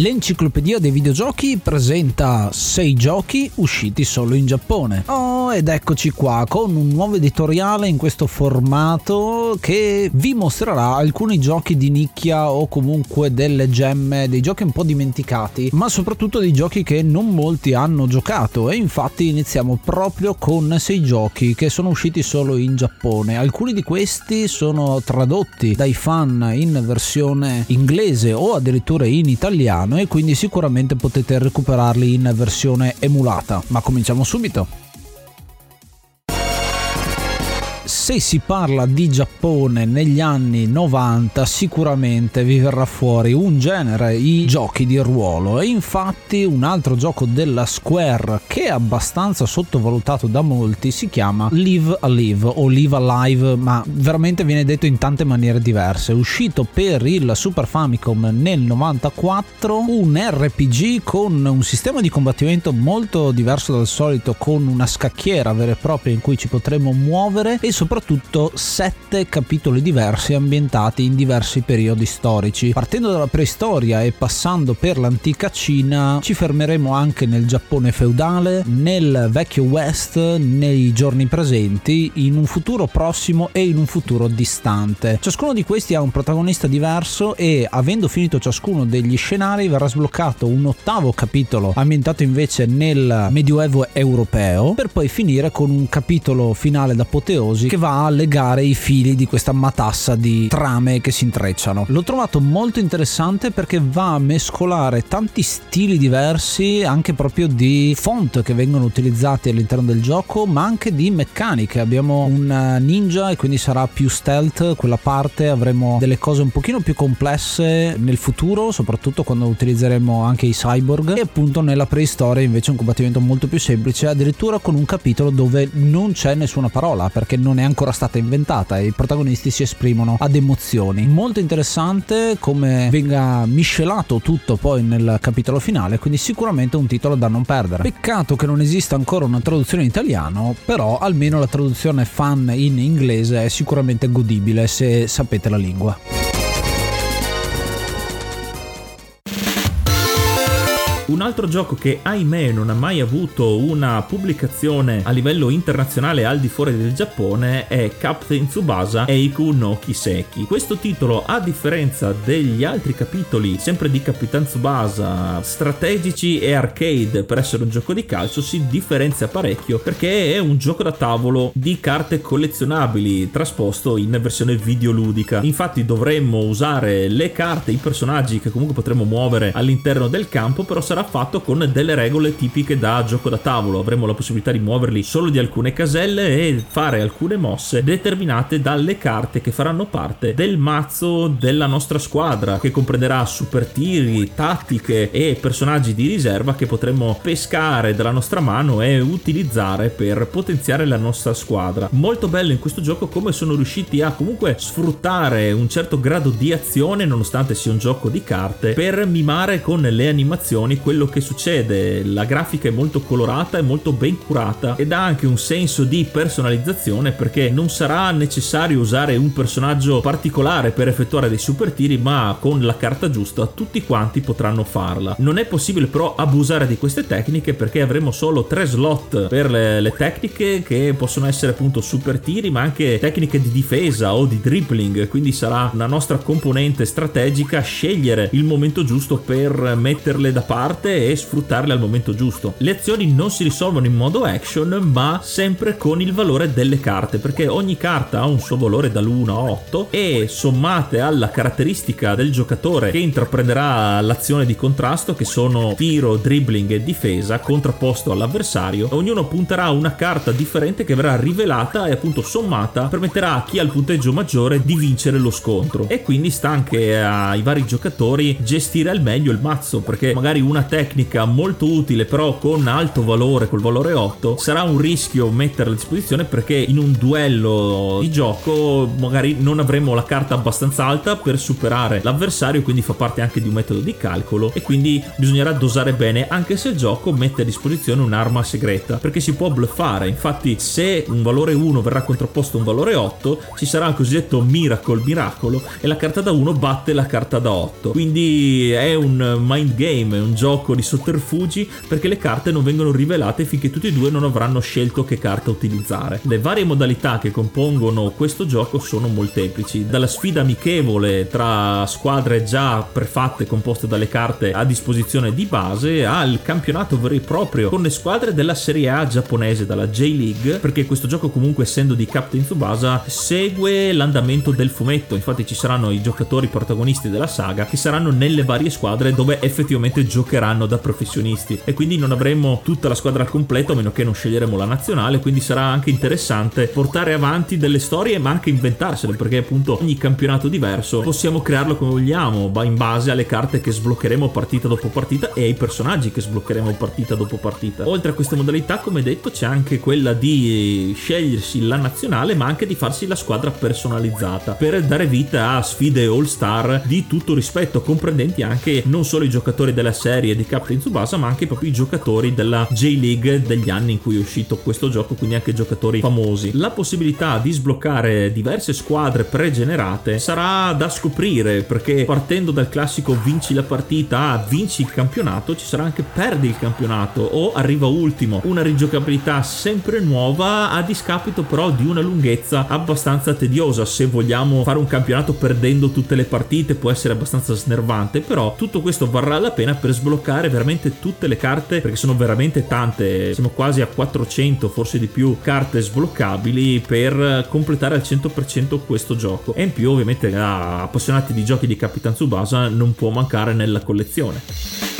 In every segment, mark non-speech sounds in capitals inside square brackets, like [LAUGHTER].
L'enciclopedia dei videogiochi presenta 6 giochi usciti solo in Giappone. Oh, ed eccoci qua con un nuovo editoriale in questo formato che vi mostrerà alcuni giochi di nicchia o comunque delle gemme, dei giochi un po' dimenticati, ma soprattutto dei giochi che non molti hanno giocato e infatti iniziamo proprio con 6 giochi che sono usciti solo in Giappone. Alcuni di questi sono tradotti dai fan in versione inglese o addirittura in italiano italiano e quindi sicuramente potete recuperarli in versione emulata. Ma cominciamo subito. Se si parla di Giappone negli anni 90 sicuramente vi verrà fuori un genere, i giochi di ruolo e infatti un altro gioco della Square che è abbastanza sottovalutato da molti si chiama Live Alive o Live Alive ma veramente viene detto in tante maniere diverse. Uscito per il Super Famicom nel 94, un RPG con un sistema di combattimento molto diverso dal solito con una scacchiera vera e propria in cui ci potremo muovere e soprattutto soprattutto sette capitoli diversi ambientati in diversi periodi storici. Partendo dalla preistoria e passando per l'antica Cina, ci fermeremo anche nel Giappone feudale, nel vecchio West, nei giorni presenti, in un futuro prossimo e in un futuro distante. Ciascuno di questi ha un protagonista diverso e avendo finito ciascuno degli scenari verrà sbloccato un ottavo capitolo ambientato invece nel medioevo europeo per poi finire con un capitolo finale d'apoteosi che va a legare i fili di questa matassa di trame che si intrecciano. L'ho trovato molto interessante perché va a mescolare tanti stili diversi, anche proprio di font che vengono utilizzati all'interno del gioco, ma anche di meccaniche. Abbiamo un ninja e quindi sarà più stealth quella parte, avremo delle cose un pochino più complesse nel futuro, soprattutto quando utilizzeremo anche i cyborg e appunto nella preistoria invece un combattimento molto più semplice, addirittura con un capitolo dove non c'è nessuna parola perché non è ancora ancora stata inventata e i protagonisti si esprimono ad emozioni. Molto interessante come venga miscelato tutto poi nel capitolo finale, quindi sicuramente un titolo da non perdere. Peccato che non esista ancora una traduzione in italiano, però almeno la traduzione fan in inglese è sicuramente godibile se sapete la lingua. Un altro gioco che ahimè non ha mai avuto una pubblicazione a livello internazionale al di fuori del Giappone è Captain Tsubasa Eiku no Kiseki. Questo titolo, a differenza degli altri capitoli, sempre di Capitan Tsubasa, strategici e arcade per essere un gioco di calcio, si differenzia parecchio perché è un gioco da tavolo di carte collezionabili trasposto in versione videoludica. Infatti dovremmo usare le carte, i personaggi che comunque potremo muovere all'interno del campo, però sarà sarà fatto con delle regole tipiche da gioco da tavolo. Avremo la possibilità di muoverli solo di alcune caselle e fare alcune mosse determinate dalle carte che faranno parte del mazzo della nostra squadra, che comprenderà super tiri, tattiche e personaggi di riserva che potremo pescare dalla nostra mano e utilizzare per potenziare la nostra squadra. Molto bello in questo gioco come sono riusciti a comunque sfruttare un certo grado di azione nonostante sia un gioco di carte per mimare con le animazioni quello che succede. La grafica è molto colorata, è molto ben curata ed ha anche un senso di personalizzazione perché non sarà necessario usare un personaggio particolare per effettuare dei super tiri, ma con la carta giusta tutti quanti potranno farla. Non è possibile però abusare di queste tecniche perché avremo solo tre slot per le, le tecniche che possono essere appunto super tiri, ma anche tecniche di difesa o di dribbling, quindi sarà una nostra componente strategica scegliere il momento giusto per metterle da parte e sfruttarle al momento giusto. Le azioni non si risolvono in modo action, ma sempre con il valore delle carte, perché ogni carta ha un suo valore dall'1 a 8 e sommate alla caratteristica del giocatore che intraprenderà l'azione di contrasto, che sono tiro, dribbling e difesa, contrapposto all'avversario, ognuno punterà una carta differente che verrà rivelata e appunto sommata permetterà a chi ha il punteggio maggiore di vincere lo scontro. E quindi sta anche ai vari giocatori gestire al meglio il mazzo, perché magari una tecnica molto utile però con alto valore, col valore 8, sarà un rischio metterla a disposizione perché in un duello di gioco magari non avremo la carta abbastanza alta per superare l'avversario, quindi fa parte anche di un metodo di calcolo e quindi bisognerà dosare bene anche se il gioco mette a disposizione un'arma segreta, perché si può bluffare. Infatti se un valore 1 verrà contrapposto a un valore 8, ci sarà il cosiddetto miracle miracolo e la carta da 1 batte la carta da 8. Quindi è un mind game, è un gioco di sotterfugi perché le carte non vengono rivelate finché tutti e due non avranno scelto che carta utilizzare. Le varie modalità che compongono questo gioco sono molteplici, dalla sfida amichevole tra squadre già prefatte composte dalle carte a disposizione di base al campionato vero e proprio con le squadre della Serie A giapponese, dalla J-League, perché questo gioco comunque essendo di Captain Tsubasa segue l'andamento del fumetto, infatti ci saranno i giocatori protagonisti della saga che saranno nelle varie squadre dove effettivamente giocheranno da professionisti e quindi non avremo tutta la squadra al completo a meno che non sceglieremo la nazionale, quindi sarà anche interessante portare avanti delle storie ma anche inventarsele perché appunto ogni campionato diverso possiamo crearlo come vogliamo, in base alle carte che sbloccheremo partita dopo partita e ai personaggi che sbloccheremo partita dopo partita. Oltre a queste modalità, come detto, c'è anche quella di scegliersi la nazionale ma anche di farsi la squadra personalizzata per dare vita a sfide all star di tutto rispetto, comprendenti anche non solo i giocatori della serie di Captain Tsubasa, ma anche proprio i giocatori della J-League degli anni in cui è uscito questo gioco, quindi anche giocatori famosi. La possibilità di sbloccare diverse squadre pregenerate sarà da scoprire perché partendo dal classico vinci la partita a vinci il campionato, ci sarà anche perdi il campionato o arriva ultimo, una rigiocabilità sempre nuova a discapito però di una lunghezza abbastanza tediosa se vogliamo fare un campionato perdendo tutte le partite può essere abbastanza snervante però tutto questo varrà la pena per sbloccare veramente tutte le carte perché sono veramente tante siamo quasi a 400 forse di più carte sbloccabili per completare al 100% questo gioco. E in più ovviamente a appassionati di giochi di Capitan Tsubasa non può mancare nella collezione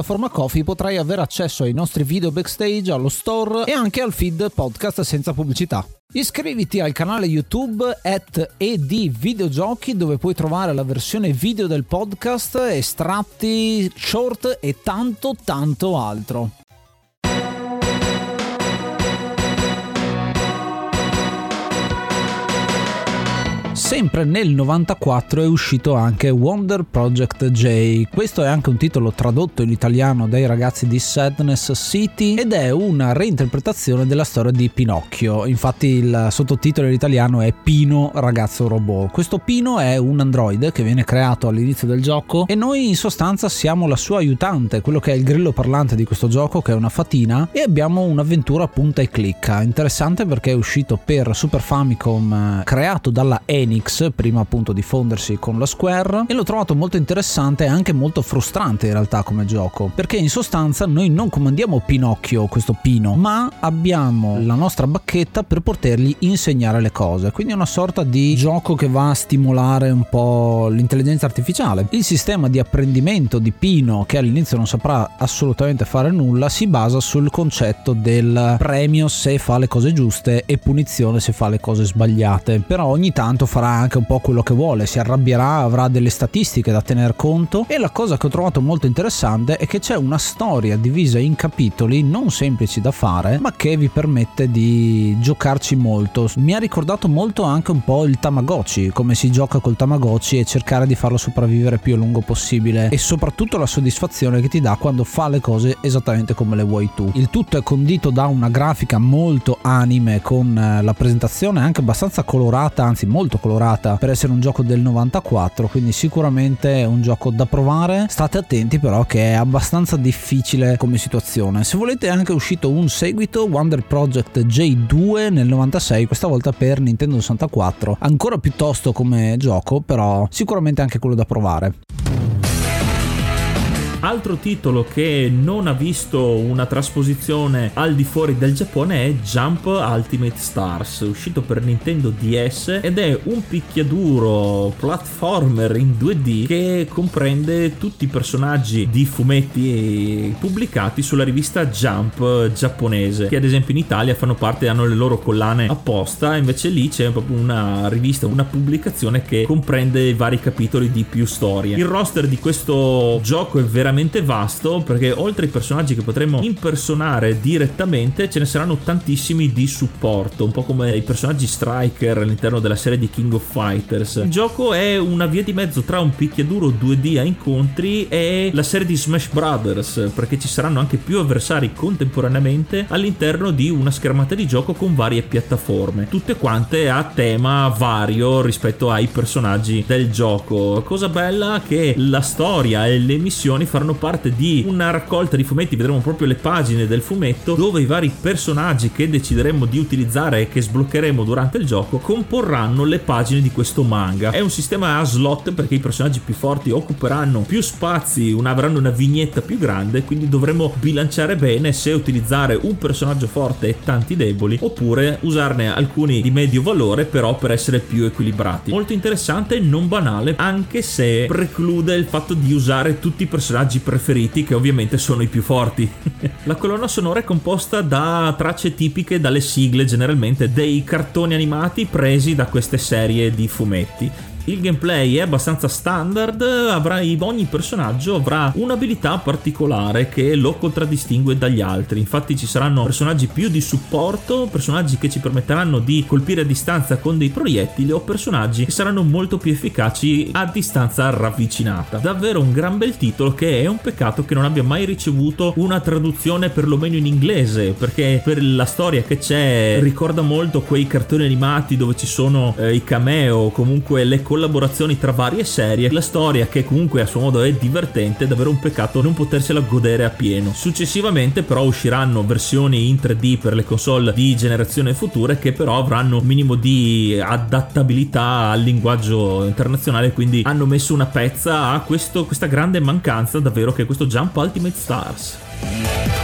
piattaforma Coffee potrai avere accesso ai nostri video backstage, allo store e anche al feed podcast senza pubblicità. Iscriviti al canale YouTube at ed videogiochi dove puoi trovare la versione video del podcast, estratti, short e tanto tanto altro. Sempre nel 94 è uscito anche Wonder Project J. Questo è anche un titolo tradotto in italiano dai ragazzi di Sadness City ed è una reinterpretazione della storia di Pinocchio. Infatti il sottotitolo in italiano è Pino ragazzo robot. Questo Pino è un androide che viene creato all'inizio del gioco e noi in sostanza siamo la sua aiutante, quello che è il grillo parlante di questo gioco che è una fatina e abbiamo un'avventura punta e clicca. Interessante perché è uscito per Super Famicom creato dalla Enix Enix prima appunto di fondersi con la Square e l'ho trovato molto interessante e anche molto frustrante in realtà come gioco perché in sostanza noi non comandiamo Pinocchio, questo Pino, ma abbiamo la nostra bacchetta per potergli insegnare le cose, quindi è una sorta di gioco che va a stimolare un po' l'intelligenza artificiale. Il sistema di apprendimento di Pino che all'inizio non saprà assolutamente fare nulla si basa sul concetto del premio se fa le cose giuste e punizione se fa le cose sbagliate, però ogni tanto farà anche un po' quello che vuole, si arrabbierà, avrà delle statistiche da tener conto e la cosa che ho trovato molto interessante è che c'è una storia divisa in capitoli non semplici da fare, ma che vi permette di giocarci molto. Mi ha ricordato molto anche un po' il Tamagotchi, come si gioca col Tamagotchi e cercare di farlo sopravvivere più a lungo possibile e soprattutto la soddisfazione che ti dà quando fa le cose esattamente come le vuoi tu. Il tutto è condito da una grafica molto anime con eh, la presentazione anche abbastanza colorata, anzi molto colorata per essere un gioco del 94, quindi sicuramente è un gioco da provare. State attenti però che è abbastanza difficile come situazione. Se volete è anche uscito un seguito Wonder Project J2 nel 96, questa volta per Nintendo 64. Ancora piuttosto come gioco, però sicuramente anche quello da provare. Altro titolo che non ha visto una trasposizione al di fuori del Giappone è Jump Ultimate Stars, uscito per Nintendo DS ed è un picchiaduro platformer in 2D che comprende tutti i personaggi di fumetti pubblicati sulla rivista Jump giapponese, che ad esempio in Italia fanno parte, hanno le loro collane apposta, invece lì c'è proprio una rivista, una pubblicazione che comprende vari capitoli di più storie. Il roster di questo gioco è veramente veramente vasto perché oltre ai personaggi che potremmo impersonare direttamente ce ne saranno tantissimi di supporto, un po' come i personaggi striker all'interno della serie di King of Fighters. Il gioco è una via di mezzo tra un picchiaduro 2D a incontri e la serie di Smash Brothers perché ci saranno anche più avversari contemporaneamente all'interno di una schermata di gioco con varie piattaforme, tutte quante a tema vario rispetto ai personaggi del gioco. Cosa bella che la storia e le missioni faranno faranno parte di una raccolta di fumetti, vedremo proprio le pagine del fumetto dove i vari personaggi che decideremo di utilizzare e che sbloccheremo durante il gioco comporranno le pagine di questo manga. È un sistema a slot perché i personaggi più forti occuperanno più spazi, una, avranno una vignetta più grande, quindi dovremo bilanciare bene se utilizzare un personaggio forte e tanti deboli oppure usarne alcuni di medio valore però per essere più equilibrati. Molto interessante e non banale anche se preclude il fatto di usare tutti i personaggi preferiti che ovviamente sono i più forti. [LAUGHS] La colonna sonora è composta da tracce tipiche dalle sigle generalmente dei cartoni animati presi da queste serie di fumetti. Il gameplay è abbastanza standard, avrà, ogni personaggio avrà un'abilità particolare che lo contraddistingue dagli altri. Infatti ci saranno personaggi più di supporto, personaggi che ci permetteranno di colpire a distanza con dei proiettili o personaggi che saranno molto più efficaci a distanza ravvicinata. Davvero un gran bel titolo che è un peccato che non abbia mai ricevuto una traduzione perlomeno in inglese, perché per la storia che c'è ricorda molto quei cartoni animati dove ci sono eh, i cameo, comunque le collaborazioni tra varie serie, la storia che comunque a suo modo è divertente, è davvero un peccato non potersela godere a pieno. Successivamente però usciranno versioni in 3D per le console di generazione future che però avranno un minimo di adattabilità al linguaggio internazionale, quindi hanno messo una pezza a questo, questa grande mancanza davvero che è questo Jump Ultimate Stars.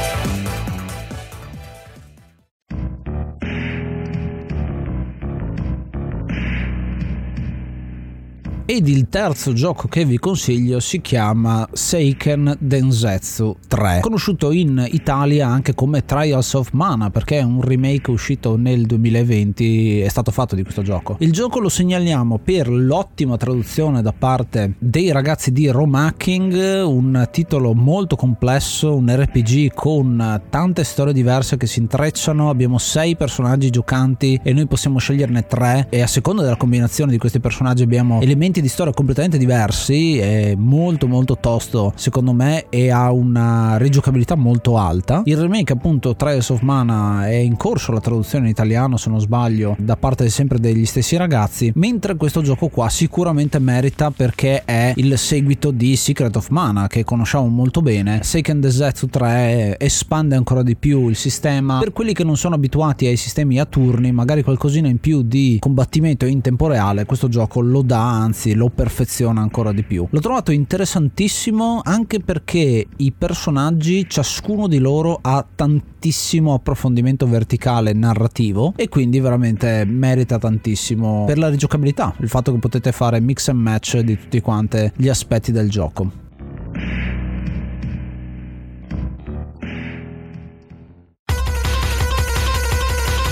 Ed il terzo gioco che vi consiglio si chiama Seiken Densetsu 3, conosciuto in Italia anche come Trials of Mana perché è un remake uscito nel 2020, è stato fatto di questo gioco. Il gioco lo segnaliamo per l'ottima traduzione da parte dei ragazzi di Romacking, un titolo molto complesso, un RPG con tante storie diverse che si intrecciano, abbiamo sei personaggi giocanti e noi possiamo sceglierne tre e a seconda della combinazione di questi personaggi abbiamo elementi elementi di storia completamente diversi, è molto molto tosto secondo me e ha una rigiocabilità molto alta. Il remake appunto Trials of Mana è in corso la traduzione in italiano se non sbaglio da parte sempre degli stessi ragazzi, mentre questo gioco qua sicuramente merita perché è il seguito di Secret of Mana che conosciamo molto bene. Seiken Densetsu 3 espande ancora di più il sistema per quelli che non sono abituati ai sistemi a turni, magari qualcosina in più di combattimento in tempo reale, questo gioco lo dà, anzi lo perfeziona ancora di più. L'ho trovato interessantissimo anche perché i personaggi, ciascuno di loro ha tantissimo approfondimento verticale narrativo e quindi veramente merita tantissimo per la rigiocabilità, il fatto che potete fare mix and match di tutti quanti gli aspetti del gioco.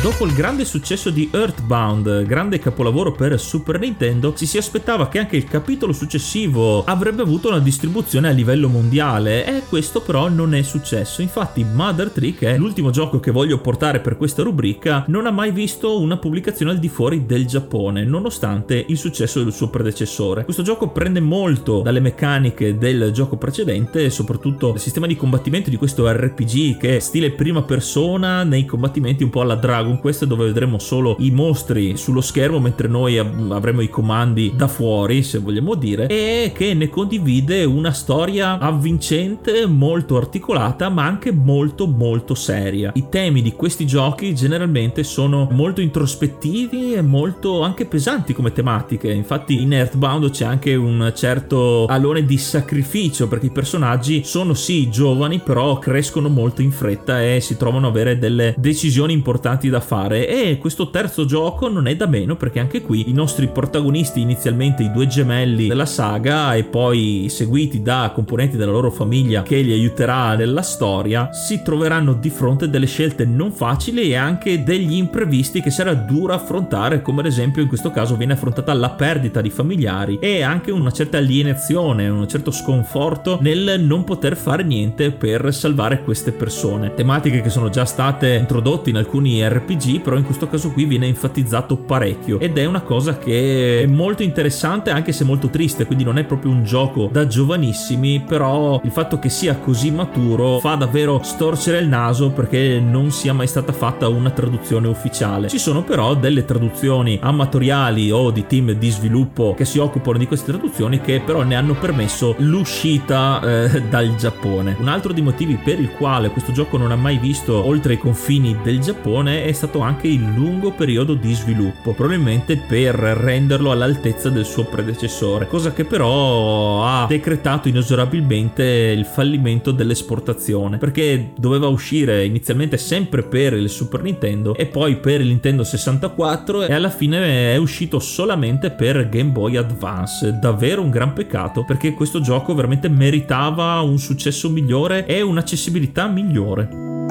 Dopo il grande successo di Earthbound, grande capolavoro per Super Nintendo, ci si aspettava che anche il capitolo successivo avrebbe avuto una distribuzione a livello mondiale e questo però non è successo. Infatti Mother Tree, che è l'ultimo gioco che voglio portare per questa rubrica, non ha mai visto una pubblicazione al di fuori del Giappone, nonostante il successo del suo predecessore. Questo gioco prende molto dalle meccaniche del gioco precedente, soprattutto il sistema di combattimento di questo RPG che è stile prima persona nei combattimenti un po' alla Dragon con questo dove vedremo solo i mostri sullo schermo mentre noi avremo i comandi da fuori se vogliamo dire e che ne condivide una storia avvincente molto articolata ma anche molto molto seria. I temi di questi giochi generalmente sono molto introspettivi e molto anche pesanti come tematiche. Infatti in Earthbound c'è anche un certo alone di sacrificio perché i personaggi sono sì giovani però crescono molto in fretta e si trovano a avere delle decisioni importanti da fare e questo terzo gioco non è da meno perché anche qui i nostri protagonisti inizialmente i due gemelli della saga e poi seguiti da componenti della loro famiglia che li aiuterà nella storia si troveranno di fronte delle scelte non facili e anche degli imprevisti che sarà duro affrontare come ad esempio in questo caso viene affrontata la perdita di familiari e anche una certa alienazione un certo sconforto nel non poter fare niente per salvare queste persone. Tematiche che sono già state introdotte in alcuni RPG RPG, però in questo caso qui viene enfatizzato parecchio ed è una cosa che è molto interessante anche se molto triste, quindi non è proprio un gioco da giovanissimi, però il fatto che sia così maturo fa davvero storcere il naso perché non sia mai stata fatta una traduzione ufficiale. Ci sono però delle traduzioni amatoriali o di team di sviluppo che si occupano di queste traduzioni che però ne hanno permesso l'uscita eh, dal Giappone. Un altro dei motivi per il quale questo gioco non ha mai visto oltre i confini del Giappone è stato stato anche il lungo periodo di sviluppo, probabilmente per renderlo all'altezza del suo predecessore, cosa che però ha decretato inesorabilmente il fallimento dell'esportazione, perché doveva uscire inizialmente sempre per il Super Nintendo e poi per il Nintendo 64 e alla fine è uscito solamente per Game Boy Advance. Davvero un gran peccato perché questo gioco veramente meritava un successo migliore e un'accessibilità migliore.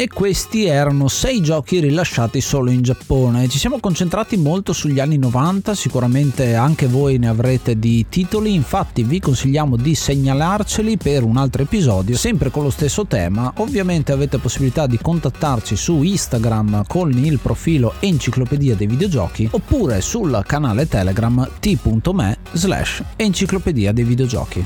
E questi erano sei giochi rilasciati solo in Giappone. Ci siamo concentrati molto sugli anni 90, sicuramente anche voi ne avrete di titoli, infatti vi consigliamo di segnalarceli per un altro episodio, sempre con lo stesso tema. Ovviamente avete possibilità di contattarci su Instagram con il profilo Enciclopedia dei Videogiochi oppure sul canale Telegram t.me slash Enciclopedia dei Videogiochi.